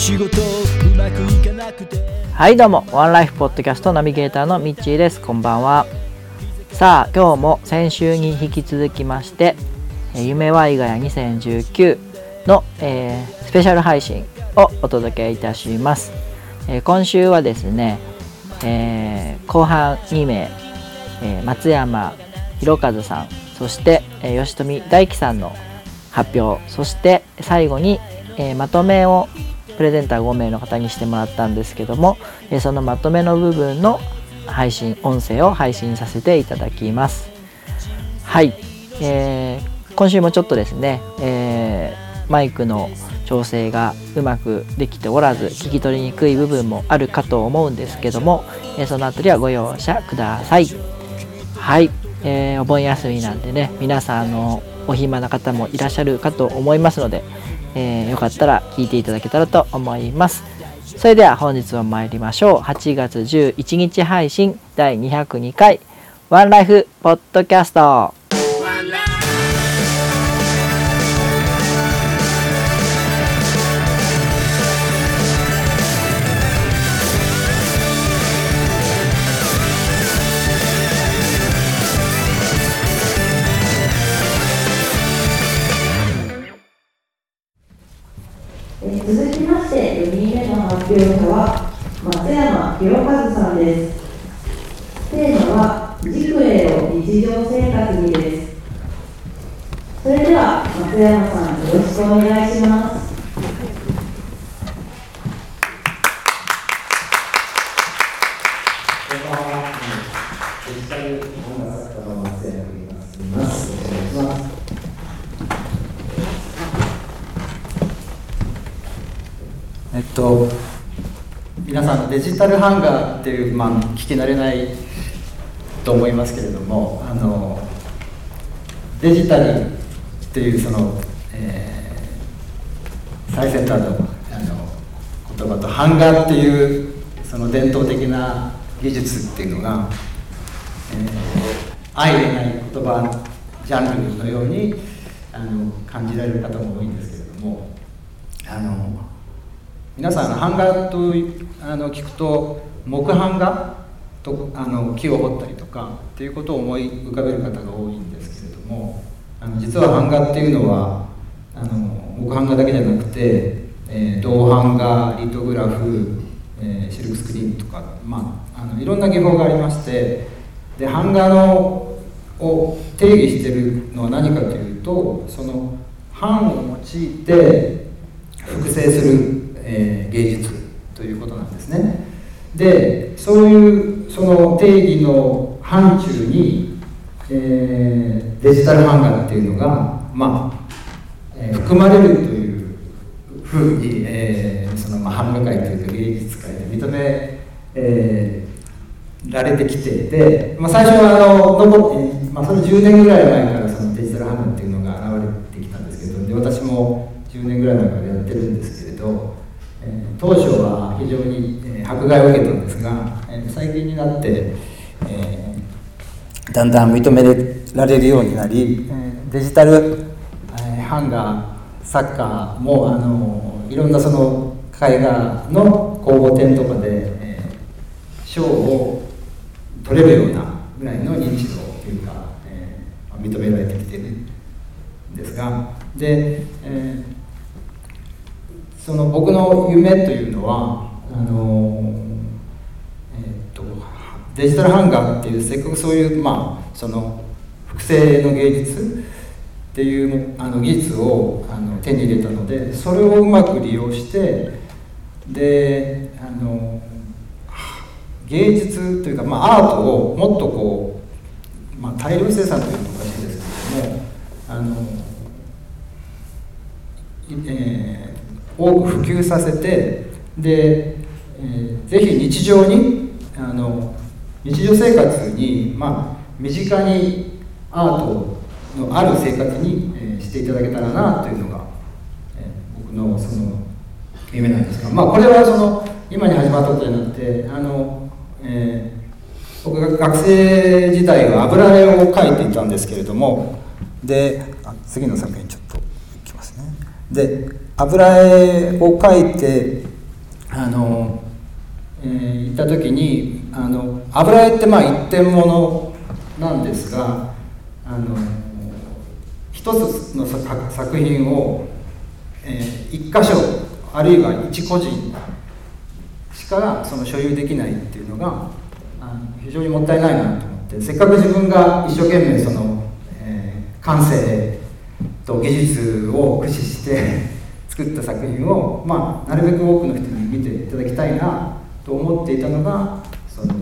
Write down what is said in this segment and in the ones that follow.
仕事うまくいかなくて。はいどうも。ワンライフポッドキャストナビゲーターのミッチーです。こんばんは。さあ今日も先週に引き続きまして夢ワイガヤ2019の、えースペシャル配信をお届けいたします、えー今週はですね、えー後半2名、え松山弘和さんそして、え吉富大樹さんの発表そして最後に、えまとめをプレゼンター5名の方にしてもらったんですけども、えそのまとめの部分の配信音声を配信させていただきます。はい、えー今週もちょっとですね、えーマイクの調整がうまくできておらず聞き取りにくい部分もあるかと思うんですけども、えそのあたりはご容赦ください。はい、えーお盆休みなんでね皆さんのお暇な方もいらっしゃるかと思いますので、えーよかったら聞いていただけたらと思います。それでは本日も参りましょう。8月11日配信第202回。ワンライフポッドキャスト。続きまして4人目の発表者は松山博和さんです。テーマは「軸へを日常生活に」です。それでは松山さんよろしくお願いしますこんばんは。デジタル音楽作家の松山と言います。お願いします。えっと、皆さんデジタルハンガーっていう、まあ、聞き慣れないと思いますけれども、あのデジタルっていうその、えー最先端のあの言葉とハンガーっていうその伝統的な技術っていうのが、えー相入れない言葉ジャンルのようにあの感じられる方も多いんですけれどもあの皆さんハンガーとあの聞くと木版画とあの木を彫ったりとかっていうことを思い浮かべる方が多いんですけれどもあの実は版画っていうのはあの木版画だけじゃなくて、えー銅版画リトグラフ、えーシルクスクリーンとか、まあ、あのいろんな技法がありましてで版画のを定義してるのは何かというとその版を用いて複製する、えー芸術ということなんですね。でそういうその定義の範疇に、えーデジタル版画っていうのがまあ、えー含まれるというふうに、えーそのまあ版画界というか芸術界で認め、えーられてきてで、まあ、最初はあの残って、まあ、それ10年ぐらい前からそのデジタル版画っていうのが現れてきたんですけどで私も10年ぐらい前からやってるんですけれど、えー当初は非常に、え迫害を受けたんですが、えー最近になって、えーだんだん認められるようになり、デジタル、えー版画サッカーもあのいろんなその絵画の公募展とかで、え賞を取れるようなぐらいの認知度というか、え認められてきてるんですがで、えその僕の夢というのはあのえーっとデジタルハンガーっていうせっかくそういうまあその複製の芸術っていうあの技術をあの手に入れたのでそれをうまく利用してであの芸術というか、まあ、アートをもっとこう、まあ、大量生産というのもおかしいですけどもあの、えー多く普及させてで、えー、ぜひ日常にあの日常生活に、まあ、身近にアートのある生活に、えー、していただけたらなというのが、えー、僕のその夢なんですが、まあ、これはその今に始まったことになってあの、えー、僕が学生時代は油絵を描いていたんですけれどもで次の作品ちょっといきますね。で油絵を描いてあの、えー、行った時にあの油絵ってまあ一点物なんですがあの一つの作品を、えー、一箇所あるいは一個人しかその所有できないっていうのがあの非常にもったいないなと思ってせっかく自分が一生懸命その、えー、感性と技術を駆使して作った作品を、まあ、なるべく多くの人に見ていただきたいなと思っていたのがその、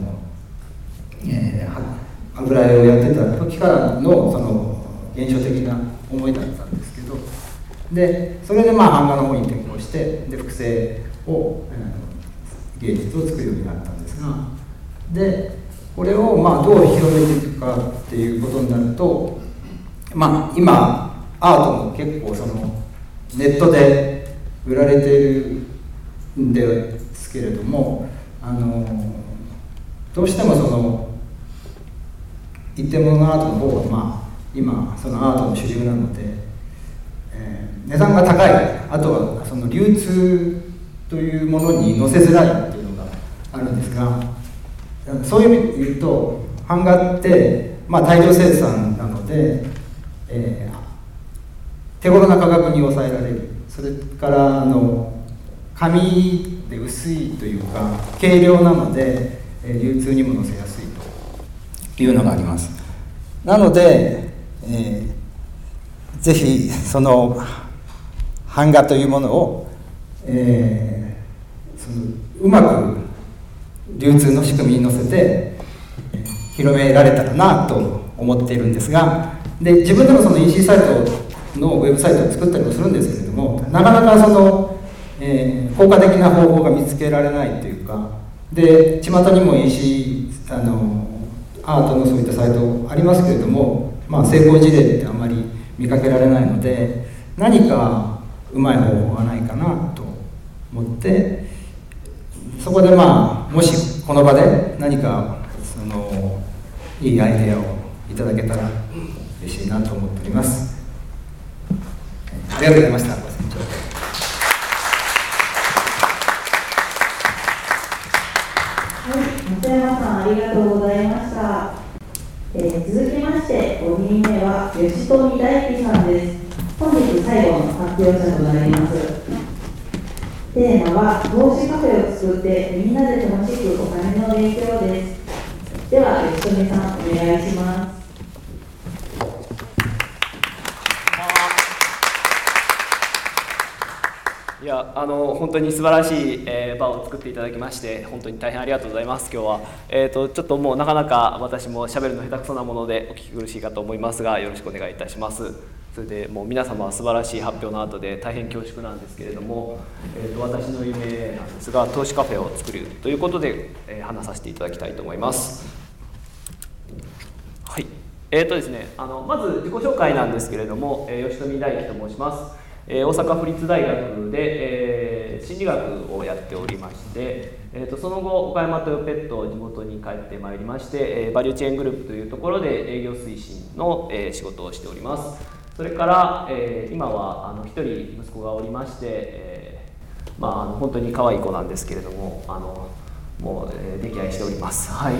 えー、油絵をやってた時からのその現象的な思いだったんですけどでそれでまあ版画の方に転向してで複製を、えー、芸術を作るようになったんですがでこれをまあどう広めていくかっていうことになるとまあ今アートも結構そのネットで売られているんですけれどもあのどうしてもその一点物のアートの方がまあ今そのアートの主流なので、えー、値段が高い。あとはその流通というものに載せづらいっていうのがあるんですがそういう意味で言うと版画って、まあ、大量生産なので、えー、手頃な価格に抑えられる。それからあの紙で薄いというか軽量なので、流通にも載せやすいというのがあります。なので、えー、ぜひその版画というものを、えー、そのうまく流通の仕組みに乗せて広められたらなと思っているんですがで自分でもその EC サイトのウェブサイトを作ったりもするんですけれどもなかなかそのえー、効果的な方法が見つけられないというかで巷にもいいしあのアートのそういったサイトありますけれども、まあ、成功事例ってあんまり見かけられないので何かうまい方法がないかなと思ってそこでまあもしこの場で何かそのいいアイデアをいただけたら嬉しいなと思っております。ありがとうございました。松山さんありがとうございました、えー、続きまして5人目は吉富大樹さんです。本日最後の発表者となります。テーマは帽子カフェを作ってみんなで楽しくお金の勉強です。では吉富さんお願いします。やあの本当に素晴らしい、えー、場を作っていただきまして本当に大変ありがとうございます今日は、えーと、ちょっともうなかなか私もしゃべるの下手くそなものでお聞き苦しいかと思いますがよろしくお願いいたします。それでもう皆様は素晴らしい発表の後で大変恐縮なんですけれども、えーと、私の夢なんですが投資カフェを作るということで、えー、話させていただきたいと思います。はい。えーとですね、あのまず自己紹介なんですけれども、えー、吉富大樹と申します。え大阪府立大学で、えー、心理学をやっておりまして、えーと、その後岡山豊ペットを地元に帰ってまいりまして、えー、バリューチェーングループというところで営業推進の、えー、仕事をしております。それから、えー、今はあの1人息子がおりまして、えー、まあ、の本当に可愛い子なんですけれどもあのもう、えー、溺愛しております。はい。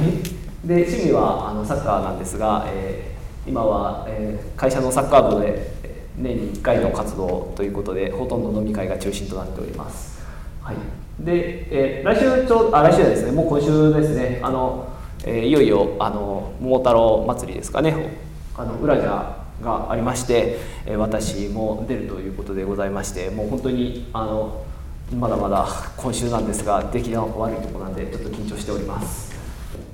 で趣味はあのサッカーなんですが、えー、今は、えー、会社のサッカー部で年に1回の活動ということでほとんど飲み会が中心となっております、はい、で、えー、来週ちょあ来週ですねもう今週ですねあの、えー、いよいよあの桃太郎祭りですかねあの裏じゃがありまして、えー、私も出るということでございましてもう本当にあのまだまだ今週なんですが出来が悪いところなんでちょっと緊張しております。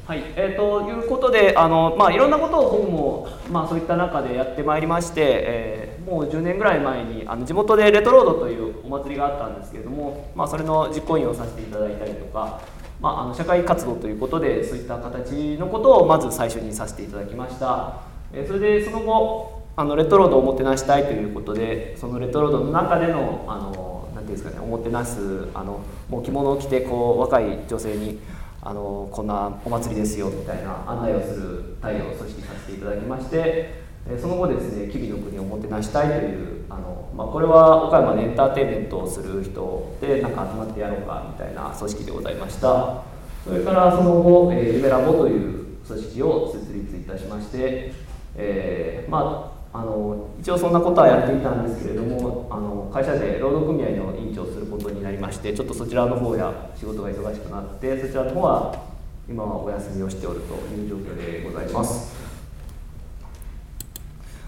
はい、えー、ということであの、まあ、いろんなことを僕も、まあ、そういった中でやってまいりまして、えー、もう10年ぐらい前にあの地元でレトロードというお祭りがあったんですけれども、まあ、それの実行委員をさせていただいたりとか、まあ、あの社会活動ということでそういった形のことをまず最初にさせていただきました、え、それでその後あのレトロードをおもてなしたいということでそのレトロードの中でのあのなていうんですかねおもてなすあのもう着物を着てこう若い女性にあのこんなお祭りですよみたいな案内をする隊を組織させていただきましてその後ですね吉備の国をもてなしたいというあの、まあ、これは岡山でエンターテインメントをする人でなんか集まってやろうかみたいな組織でございましたそれからその後、えー、夢ラボという組織を設立いたしまして、えー、まああの一応そんなことはやっていたんですけれどもあの会社で労働組合の委員長をすることになりましてちょっとそちらの方や仕事が忙しくなってそちらの方は今はお休みをしておるという状況でございます。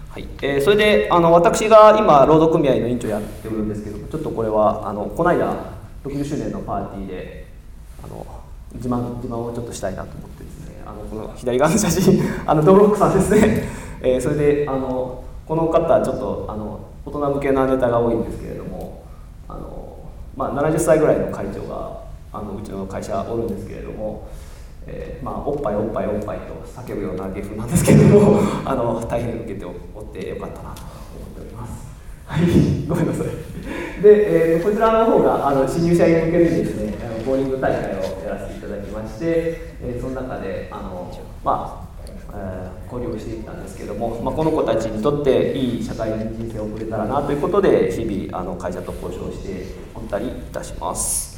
はい。えー、それであの私が今労働組合の委員長やってるんですけどちょっとこれはあのこの間60周年のパーティーであの自慢自慢をちょっとしたいなと思ってですねあのこの左側の写真 あのドロックさんですね。えー、それであのこの方ちょっとあの大人向けなネタが多いんですけれどもあの、まあ、70歳ぐらいの会長があのうちの会社おるんですけれども、えー、まあ、おっぱいおっぱいおっぱいと叫ぶような芸風なんですけれども あの大変受けておってよかったなと思っております。はい、ごめんなさい。で、えー、こちらの方があの新入社員向けにですね、あのボーリング大会をやらせていただきまして、えー、その中であのまあ交流していったんですけども、まあ、この子たちにとっていい社会人生を送れたらなということで日々あの会社と交渉しておったりいたします、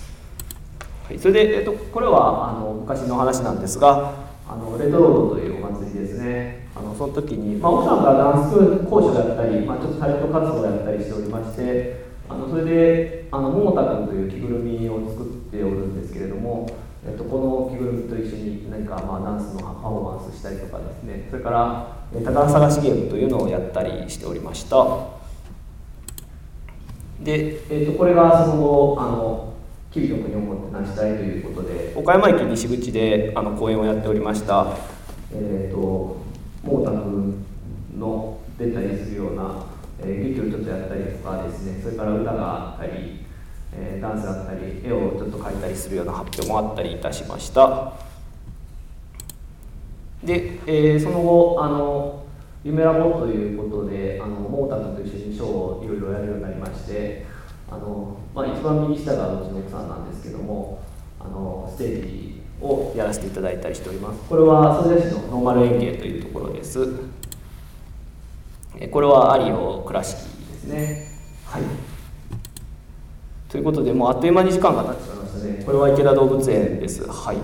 はい、それで、えっと、これはあの昔の話なんですがあのレトロードというお祭りですね。あのその時に、まあ、奥さんがダンス講師だったり、まあ、ちょっとタレント活動をやったりしておりましてあのそれであの桃田君という着ぐるみを作っておるんですけれどもえっと、この着ぐるみと一緒に何かまあダンスのパフォーマンスしたりとかですね。それから宝探しゲームというのをやったりしておりました。で、えっと、これがその後あの吉備の国をもてなしたいということで。岡山駅西口であの公演をやっておりました。えっ、ー、と桃田君の出たりするような、えー、劇をちょっとやったりとかですね。それから歌があったりえー、ダンスだったり絵をちょっと描いたりするような発表もあったりいたしました。で、えー、その後あの夢ラボということであのモーターと一緒にショーをいろいろやるようになりましてあの、まあ、一番右下がうちの奥さんなんですけどもあのステージをやらせていただいたりしておりますこれは総社市のノーマル園芸というところですこれはアリオ倉敷ですねはいということで、もうあっという間に時間が経ってしまいましたね。これは池田動物園です。はい。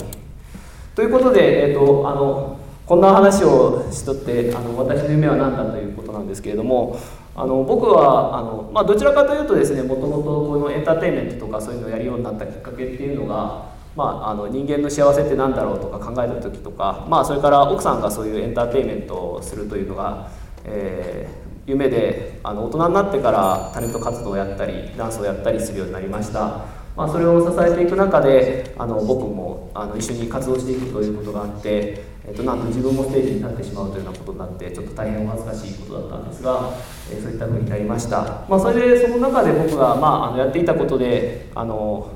ということで、えっ、ー、と、あの、こんな話をしとって、あの私の夢は何だということなんですけれども、あの僕はあの、まあ、どちらかというとですねもともとこのエンターテインメントとかそういうのをやるようになったきっかけっていうのが、まあ、あの人間の幸せって何だろうとか考えた時とか、まあ、それから奥さんがそういうエンターテインメントをするというのが、えー夢であの大人になってからタレント活動をやったりダンスをやったりするようになりました、まあ、それを支えていく中であの僕もあの一緒に活動していくということがあって、えっと、なんと自分もステージに立ってしまうというようなことになってちょっと大変お恥ずかしいことだったんですが、えそういったふうになりました、まあ、それでその中で僕が、まあ、あのやっていたことであの、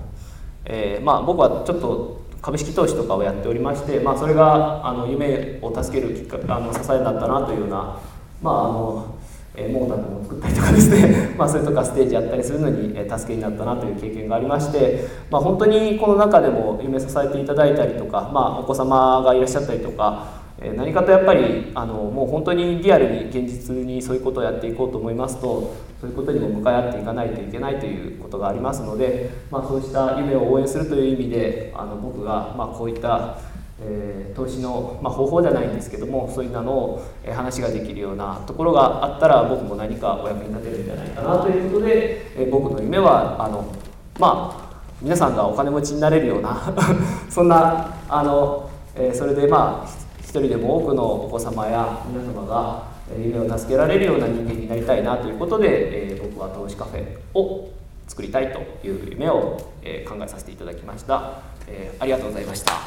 えー、まあ、僕はちょっと株式投資とかをやっておりまして、まあ、それがあの夢を助けるきっかあの支えだったなというような、まあ、あのえ、モーターも作ったりとかですね。まあそれとかステージやったりするのに、え助けになったなという経験がありまして、まあ、本当にこの中でも夢支えていただいたりとか、まあ、お子様がいらっしゃったりとか、何かとやっぱりあのもう本当にリアルに現実にそういうことをやっていこうと思いますとそういうことにも向かい合っていかないといけないということがありますので、まあ、そうした夢を応援するという意味であの僕がまこういったえー、投資の、まあ、方法じゃないんですけどもそういったのを、え、話ができるようなところがあったら僕も何かお役に立てるんじゃないかなということで、えー、僕の夢はあのまあ皆さんがお金持ちになれるような そんなあの、えそれでまあ一人でも多くのお子様や皆様が夢を助けられるような人間になりたいなということで、え僕は投資カフェを作りたいという夢を、え考えさせていただきました、えありがとうございました。は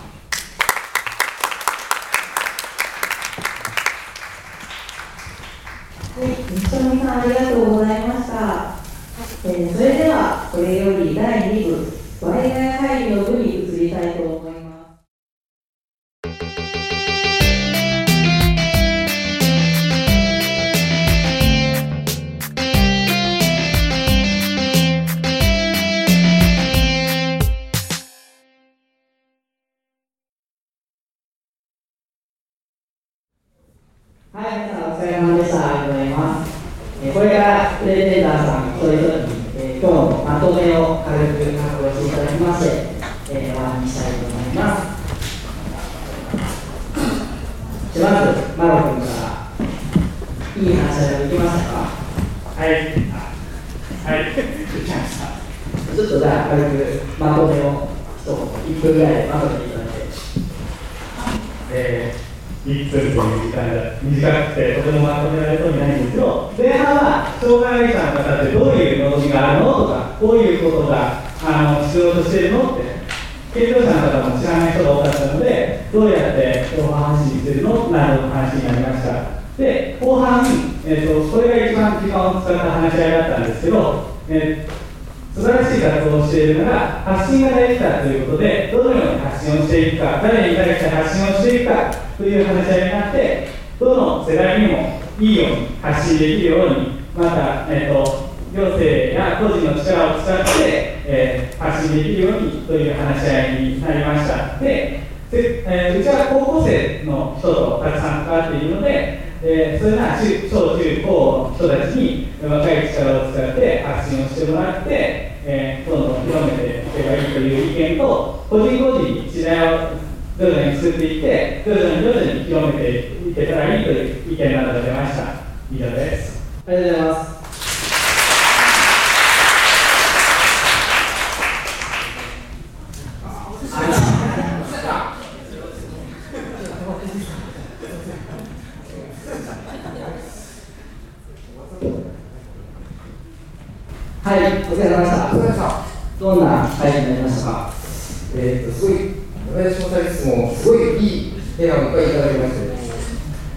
い、西富さんありがとうございました。えーそれではこれより第2部ワイヤー会議の部に移りたいと思います。はい、皆さんお疲れ様でした。ありがとうございます。えーこれからプレゼンターさん一人一人に、えー今日のまとめを軽く発表していただきまして、えーお話ししたいと思います。じゃあまず、マロ君から、いい話し合いできましたかはい。はい。できました。ちょっとじゃあ軽くまとめを、1分ぐらいまとめていただいて。えー、1分という時間が短くて、とてもまとめられそうにないんですけど、前半は障害者の方ってどういう望みがあるの？とか、こういうことがあのしようとしているのって、健常者の方も知らない人が多かったので、どうやって情報発信してるのなどの話になりました。で、後半、えーと、これが一番時間を使った話し合いだったんですけど、えー素晴らしい活動をしているのが発信が大事だということでどのように発信をしていくか誰に対して発信をしていくかという話し合いになってどの世代にもいいように発信できるようにまた、えー、と行政や個人の力を使って、えー発信できるようにという話し合いになりました。ででえーうちは高校生の人とたくさん関わっているので、えーそれなら中小中高の人たちに若い力を使って発信をしてもらって、えーどんどん広めていけばいいという意見と個人個人に時代を徐々に作っていって徐々に徐々に広めていけたらいいという意見などが出ました以上ですありがとうございます。はい、お疲れ様でした。お疲れ様でした。どんな会議になりました。か。えー、っと、すごい、私もさ質問、すごいいい提案をいっぱいいただきまして、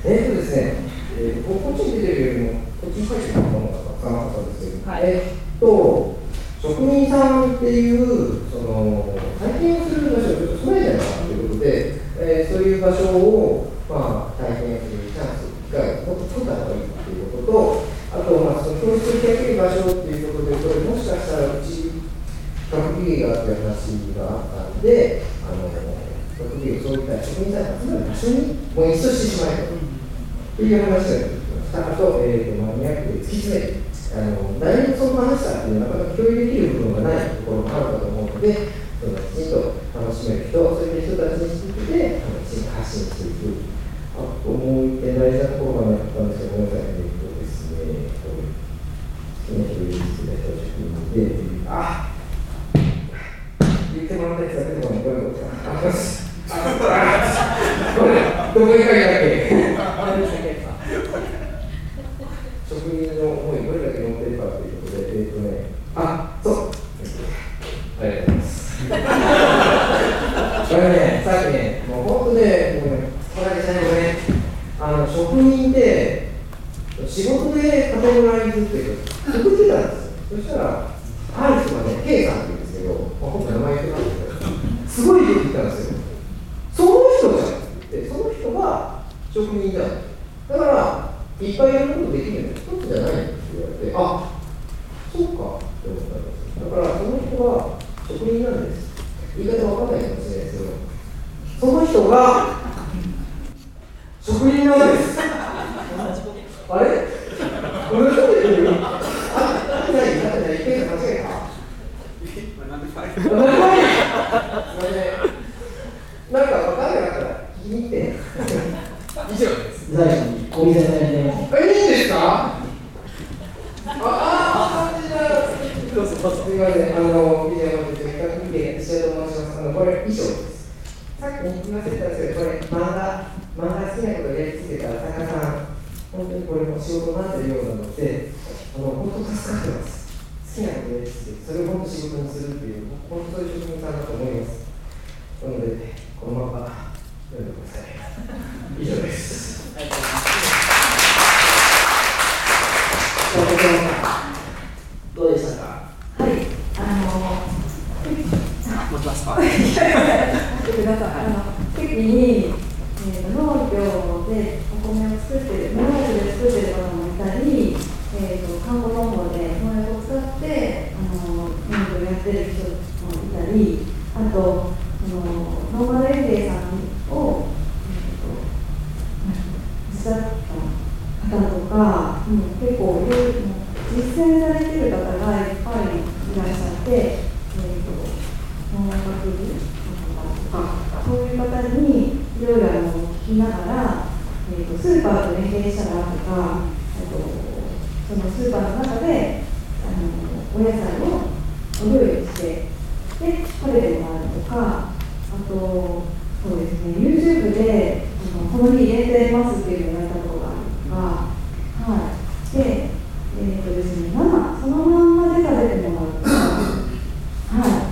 えー、っとですね、えー、ここっちに出てるよりも、こっちに書いてるものがたくさんあったんですけど、はい。えーっと、職人さんっていう、その、体験をする場所をちょっと備えてないかなということで、えー、そういう場所を、まあ、体験するチャンス、機会を作った方がいいっていうことと、あと、まあ、その教室に開ける場所っていうことで、これもしかしたらうち、学芸がっていう話があったんで、あの学芸そういった職人さんが集まる場所にもう一度してしまえと。っていう話が出てきました。あと、えーとマニアックで突き詰める。あの誰もその話したっていうなかなか共有できる部分がないところもあるかと思うので、そのきちんと楽しめる人、そういった人たちについてきちんと発信していく。あともう一点大事なところがあったんですけど、ごめんなさい、えっとですね、こう好きな人がいるんですけど、職人で、あ言ってもらったやつだけでもどういうことか。あ、よし。あ、これ、どこに書いてあっけ職人の思い、どれだけ乗ってるかということで、えっ、とね、あ、そう。ありがとうございます。これね、さっきね、もう本当ね、もうね、これじゃない、これね、あの、職人って、仕事でカテゴライズっていうか、作ってたんですよ。そしたら、ある人がね、K さんって言うんですけど、まあ、僕名前言ってたんですけど、すごいこと言ったんですよ。その人じゃんって言って、その人が職人じゃん。だから、いっぱいやることできるのに、一つじゃないって言われて、あそうかって思ったんです。だから、その人は職人なんです。言い方わかんないかもしれないですけど、その人が職人なんです。あれ俺の人で言うあ、なんでないなんでない一回間違えたなんでファイすいませんなんか分かんなかったら聞きに行って。以上です。最初にお店のやりでも。え、いいんですかあああ、感じだ。どうぞどうぞ。すみません、あの、ビデオの説明学芸石田と申します。あの、これ衣装です。さっきも言いませんですけど、これ漫画、漫画好きなことやり続けたら、坂さん。本当にこれも仕事になってるようなので、あの、本当助かってます。好きなことをやり続けて、それを本当仕事にするっていう、本当に職人さんだと思います。なので、このまま読んでください。以上です。えー、と農業でお米を作ってる農業で作ってる方もいたり、えー、と看護農法で農薬を使ってあの農業をやってる人もいたりあとそのノーマルエフェさんを、えー、と実際方とか、うん、結構いろいろ実践されてる方がいっぱいいらっしゃって、えー、とそういう方にいろいろ聞きながら、えー、とスーパーと連携したらとか、えー、とそのスーパーの中であのお野菜をお料理してで食べてもらうとかあとそうですね YouTube であのこの日入れてますっていうのをやったことがあるとか、はい、でえーとですね、生そのまんまで食べてもらうとか、は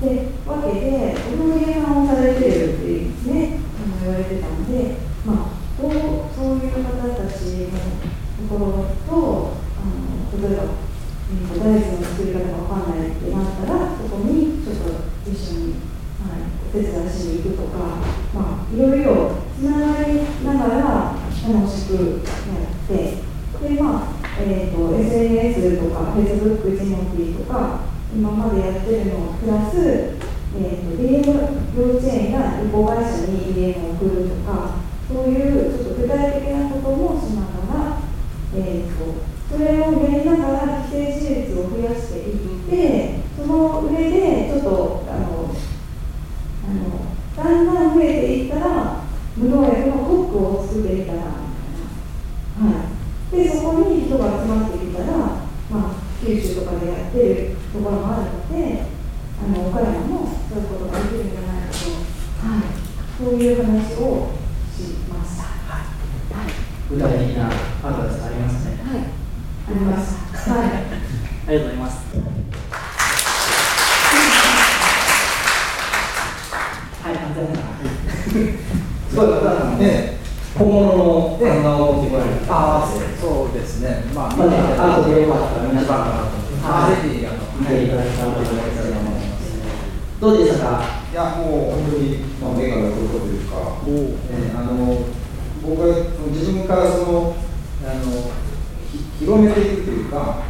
い、でわけでお料理屋さんをされてるっていうねあの言われてたんで、まあ、どうそういう方たちのところとあの例えば、えー、と大豆の作り方がわかんないってなったらそこにちょっと一緒に、はい、お手伝いしに行くとか、まあ、いろいろつながりながら楽しくやってでまあえーと、SNS とか Facebook ジモティとか今までやってるのプラス、えーと、DM 幼稚園や旅行会社に DM を送るとかそういうちょっと具体的なこともしながら、えーと、それをやりながら既成事実を増やしていってその上でちょっとあのあのだんだん増えていったら無農薬のコックをすべていったらみたいな。はいでそこに人が集まってきたら、まあ、九州とかでやってるところもあるのであの岡山もそういうことができるんじゃないかと、はい、そういう話をしました。はい、具体的なアドバイスありますね。はい、あります。はい、ありがとうございます。はい、安全な。すごい、方なんで。本物の漫画を持ってこられるああそうですねまあまあ後でよかったら皆さんあぜひあの見ていただきたいと思いますどうでしたかいやもう本当に、まあ、目が残るというか、えー、あの僕は自分からそのあの広めていくというか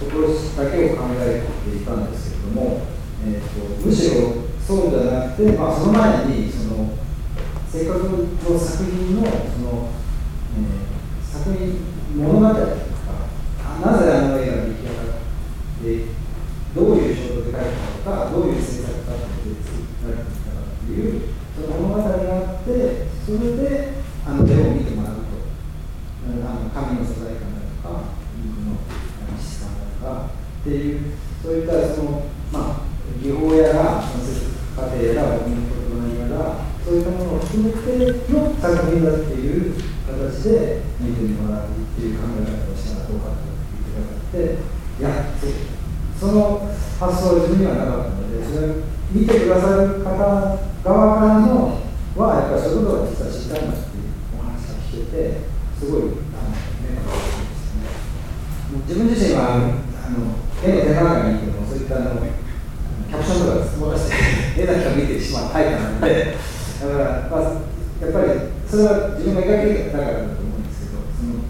そこだけを考えていたんですけれども、えーと、むしろそうじゃなくて、まあ、その前にそのせっかくの作品のその、えー、作品物語とかなぜあの絵が出来上がってどういう衝動で描いたのかどういう制作家として作られていたかっていうその物語があってそれであの絵を見てもらうとあの紙の素材感だとか肉の質感だとかっていうそういったそのまあ技法やら制作過程やら僕の言葉ながらそういったものを含めての作品だっていう形で見てもらうっていう考え方をしたらどうかと言ってくださっていやその発想は自分にはなかったのでそれ見てくださる方側からのはやっぱりそういうことが実は知りたいなっていうお話が聞けてすごいあの、ね、自分自身はあの絵の手長がいいけどそういったあのキャプションとかも出して絵だけを見てしまうタイプなので。だから、まあ、やっぱりそれは自分が描けたからだと思うんですけどその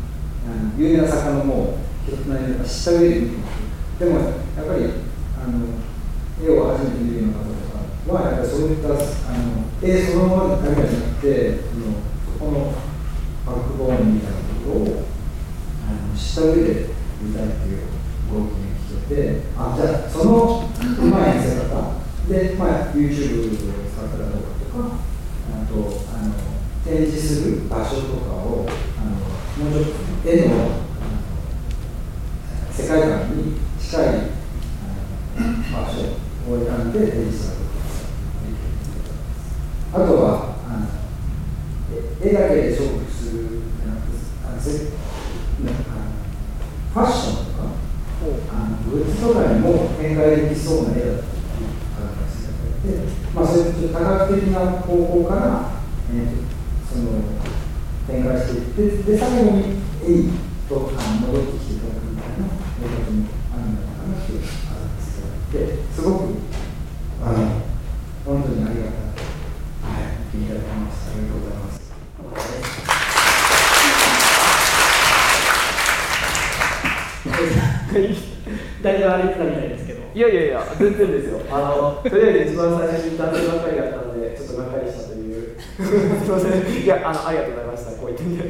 あの有名な作家のもう広くないのか知った上で見てでもやっぱりあの絵を初めて見るような方とかはやっぱりそういったあの絵そのままだけじゃなくてそのそこのバックボーンみたいなところをあの知った上で見たいっていう動機が聞けてあじゃあそのうまい見せ方で、まあ、YouTube を使ったらどうかとかとあの展示する場所とかをあのもうちょっと絵の世界観に近い場所を選んで展示するあとはあの絵だけで勝負するあのせファッションとかあのグッズとかにも展開できそうな絵だったで、まあ、そういう多角的な方向から、えー、その展開していってで最後に「えい」とあの戻ってきていただくみたいなやり方もあるのかなという話ですごくあの本当にありがたい、はい、聞いていただきました。めでとうございます だいぶ荒れてたみたいですけどいやいやいや、全然ですよ。あの、とりあえず一番最初に男性ばっかりだったので、ちょっとがっかりしたという。すみません。いや、あの、ありがとうございました。こう言ってみて。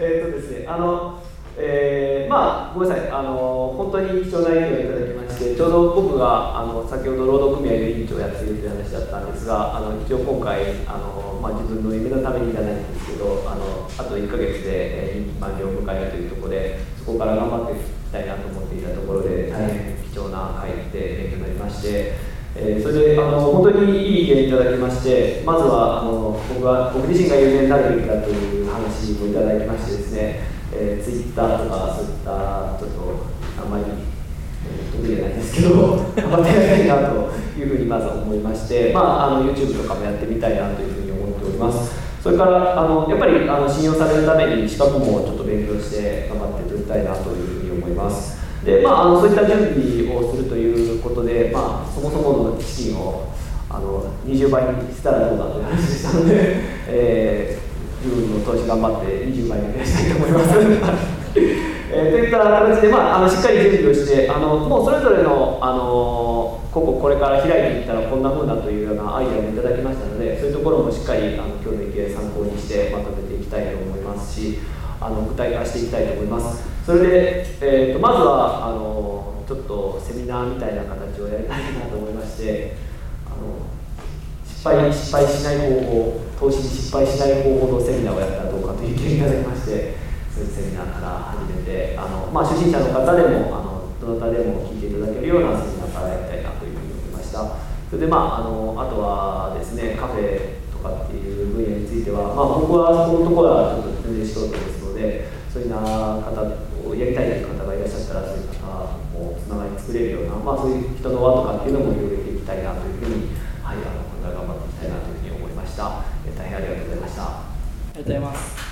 えっとですね、あの、えーまあ、ごめんなさい。あの、本当に貴重な意見をいただきまして、ちょうど僕が、あの、先ほど労働組合の委員長をやっているという話だったんですが、あの、一応今回、あの、まあ、自分の夢のためにじゃないんですけど、あの、あと1ヶ月で、任期満了を迎えるというところで、そこから頑張っていきたいなと思っていたところで、大変貴重な会で勉強になりまして、えーそれであの本当にいい意見いただきまして、まずはあの僕は僕自身が有名になるべきだという話もいただきましてですね、えー、ツイッターとかそういったちょっとあんまり、えー得意じゃないんですけど、頑張ってやりたいなというふうにまず思いまして、まあ、あの YouTube とかもやってみたいなというふうに思っております。それからあのやっぱりあの信用されるために資格もちょっと勉強して頑張って取りたいなというふうに思います。でまあ、あのそういった準備をするということで、まあ、そもそもの資金をあの20倍にしたらどうだという話でしたので、えー、自分の投資頑張って20倍に増やしたいと思います。えー、といった形で、まあ、あのしっかり準備をしてあのもうそれぞれのあのこここれから開いていったらこんな風だというようなアイデアもいただきましたのでそういうところもしっかりあの今日の意見参考にしてまとめていきたいと思いますしあの具体化していきたいと思いますそれで、えー、とまずはあのちょっとセミナーみたいな形をやりたいなと思いましてあの失敗失敗しない方法投資に失敗しない方法のセミナーをやったらどうかという意見をいただきましてそういうセミナーから始めてあの、まあ、初心者の方でもあのどなたでも聞いていただけるようなセミナーからやりたいなというふうに思いました。それでまああのあとはですねカフェとかっていう分野については、まあ、僕はそこのところはちょっと全然素人ですのでそういうような方をやりたいという方がいらっしゃったらそういう方もつながり作れるような、まあ、そういう人の輪とかっていうのも広げていきたいなというふうに、はい、あのこれから頑張っていきたいなというふうに思いましたえ大変ありがとうございましたありがとうございます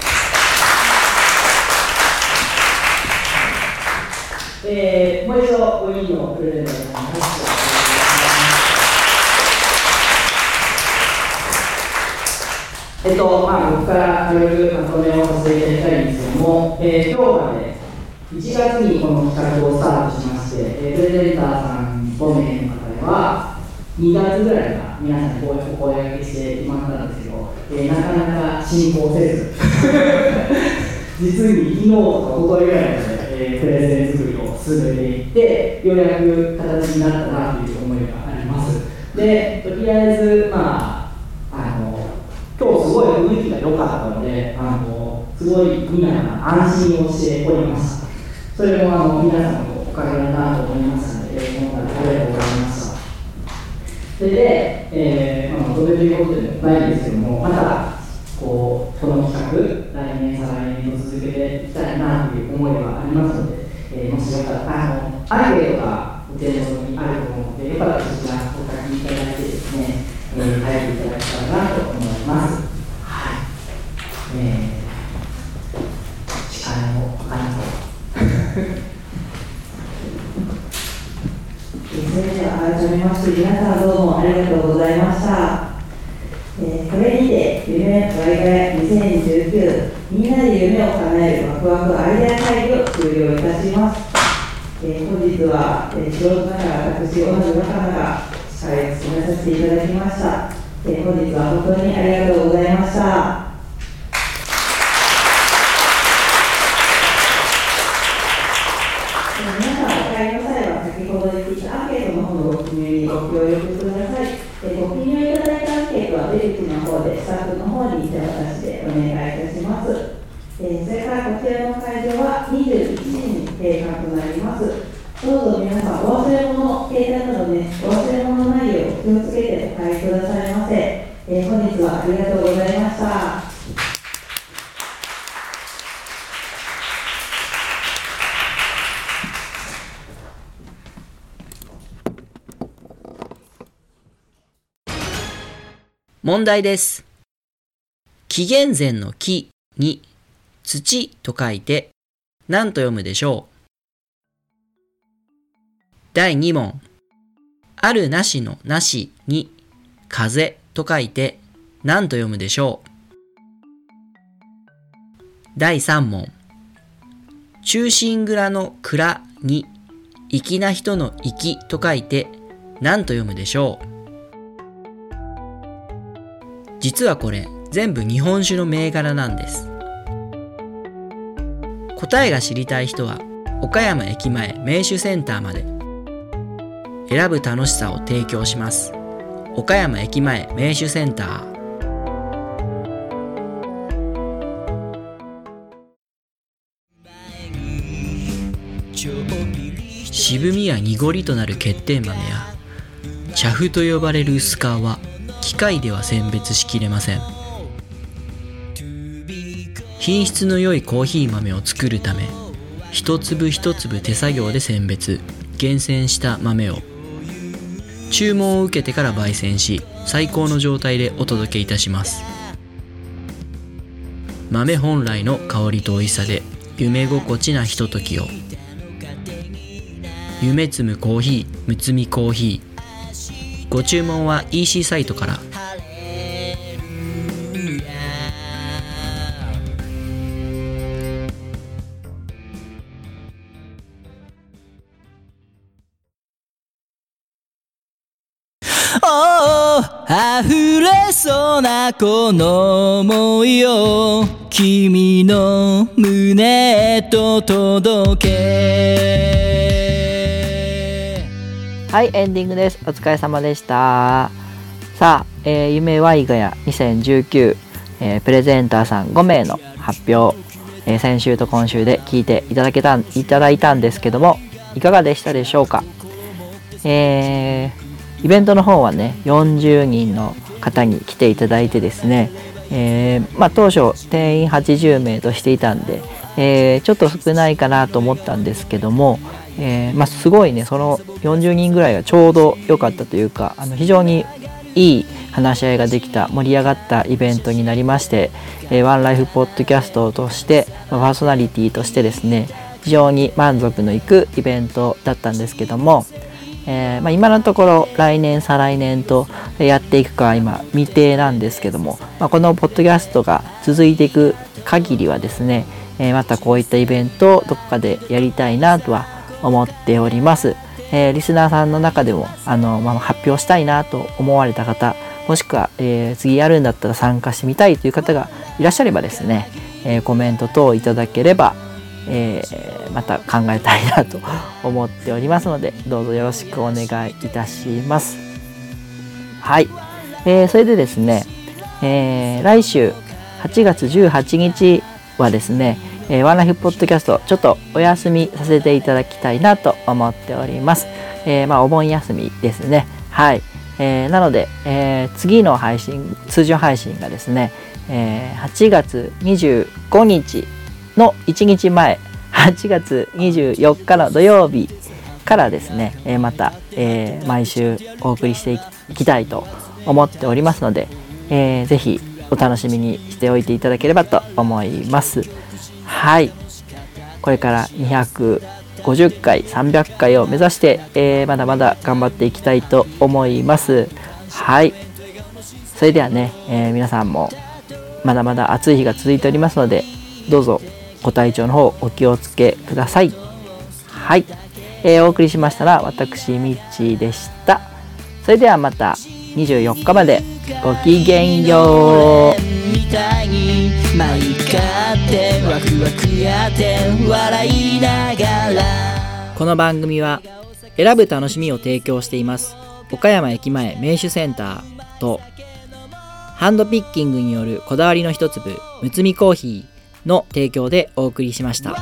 えー、もう一度5人のプレゼントをお願いします。えっと、まあ、僕から軽くまとめをさせていただきたいんですけども、えー、今日まで1月にこの企画をスタートしまして、えー、プレゼンターさん5名の方では、2月ぐらいから皆さんにこういうお声掛けしてもらったんですけど、えー、なかなか進行せず、実に昨日ぐらいまで、えー、プレゼン作りを進めていって、ようやく形になったなという思いがあります。で、とりあえず、まあ、あの、今日すごい雰囲気が良かったので、あの、すごいみんなが安心をしておりました。それもあの皆さんのおかげだなと思いますので、えー、今回ありがとうございました。それで、えーまあ、まとめということでもないですけども、また、こう、この企画、来年、再来年と続けていきたいなという思いがありますので、えーもしよかったら、あの、アンケートがお手元にあると思うので、よかったらそちらお書きいただいてですね、えー、書いていただけたらなと思います。はい。えー、力のあるそれでは改めまして皆さんどうもありがとうございました、夢ワイガヤ2019みんなで夢を叶えるワクワクアイデア会議を終了いたします、えー本日は、えー素人ながら私同じ若菜が司会を務めさせていただきました、えー本日は本当にありがとうございました。皆さん、お帰りの際は先ほど言っていたアンケートの方のご記入にご協力ください。ご記入いただいたケートは出口の方でスタッフの方に手渡しでお願いいたします。えーそれからこちらの会場は21時に閉館となります。どうぞ皆さん、お忘れ物、携帯などね、お忘れ物ないよう気をつけてお帰りくださいませ。えー本日はありがとうございました。問題です。紀元前の木に土と書いて何と読むでしょう？第2問。あるなしのなしに風と書いて何と読むでしょう？第3問。中心蔵の蔵に、粋な人の粋と書いて何と読むでしょう？実はこれ全部日本酒の銘柄なんです。答えが知りたい人は岡山駅前名手センターまで。選ぶ楽しさを提供します。岡山駅前名手センター。渋みや濁りとなる欠点豆や茶粉と呼ばれる薄皮。は機械では選別しきれません。品質の良いコーヒー豆を作るため一粒一粒手作業で選別厳選した豆を。注文を受けてから焙煎し最高の状態でお届けいたします。豆本来の香りと美味しさで夢心地なひとときを。夢摘むコーヒーむつみコーヒー。ご注文は EC サイトから。おー溢れそうなこの想いを君の胸へと届け。はい、エンディングです。お疲れ様でした。さあ、えー夢ワイガヤ2019、えープレゼンターさん5名の発表、えー先週と今週で聞いていただけた、いただいたんですけども、いかがでしたでしょうか？えーイベントの方はね、40人の方に来ていただいてですね、えーまあ、当初定員80名としていたんで、えーちょっと少ないかなと思ったんですけども、えーまあ、すごいねその40人ぐらいがちょうど良かったというかあの非常にいい話し合いができた盛り上がったイベントになりまして、えーワンライフポッドキャストとして、まあパーソナリティとしてですね非常に満足のいくイベントだったんですけども、えーまあ、今のところ来年再来年とやっていくかは今未定なんですけども、まあ、このポッドキャストが続いていく限りはですね、えまたこういったイベントをどこかでやりたいなとは思っております。えーリスナーさんの中でもあの、まあ、発表したいなと思われた方もしくは、えー次やるんだったら参加してみたいという方がいらっしゃればですね、えーコメント等いただければ、えまた考えたいなと思っておりますのでどうぞよろしくお願いいたします。はい、えーそれでですね、え来週8月18日はですね、えーワンライフポッドキャストちょっとお休みさせていただきたいなと思っております。えーまあお盆休みですね。はい。えーなので、え次の配信通常配信がですね、えー8月25日の1日前8月24日の土曜日からですね、えまた、え毎週お送りしていきたいと思っておりますので、えーぜひお楽しみにしておいていただければと思います。はい。これから250回、300回を目指して、えーまだまだ頑張っていきたいと思います。はい。それではね、えー皆さんもまだまだ暑い日が続いておりますので、どうぞご体調の方お気をつけください。はい。えーお送りしましたら私、ミッチーでした。それではまた24日までごきげんよう。みたいに舞い交ってワクワクやって笑いながら。この番組は選ぶ楽しみを提供しています。岡山駅前名手センターとハンドピッキングによるこだわりの一粒むつみコーヒーの提供でお送りしました。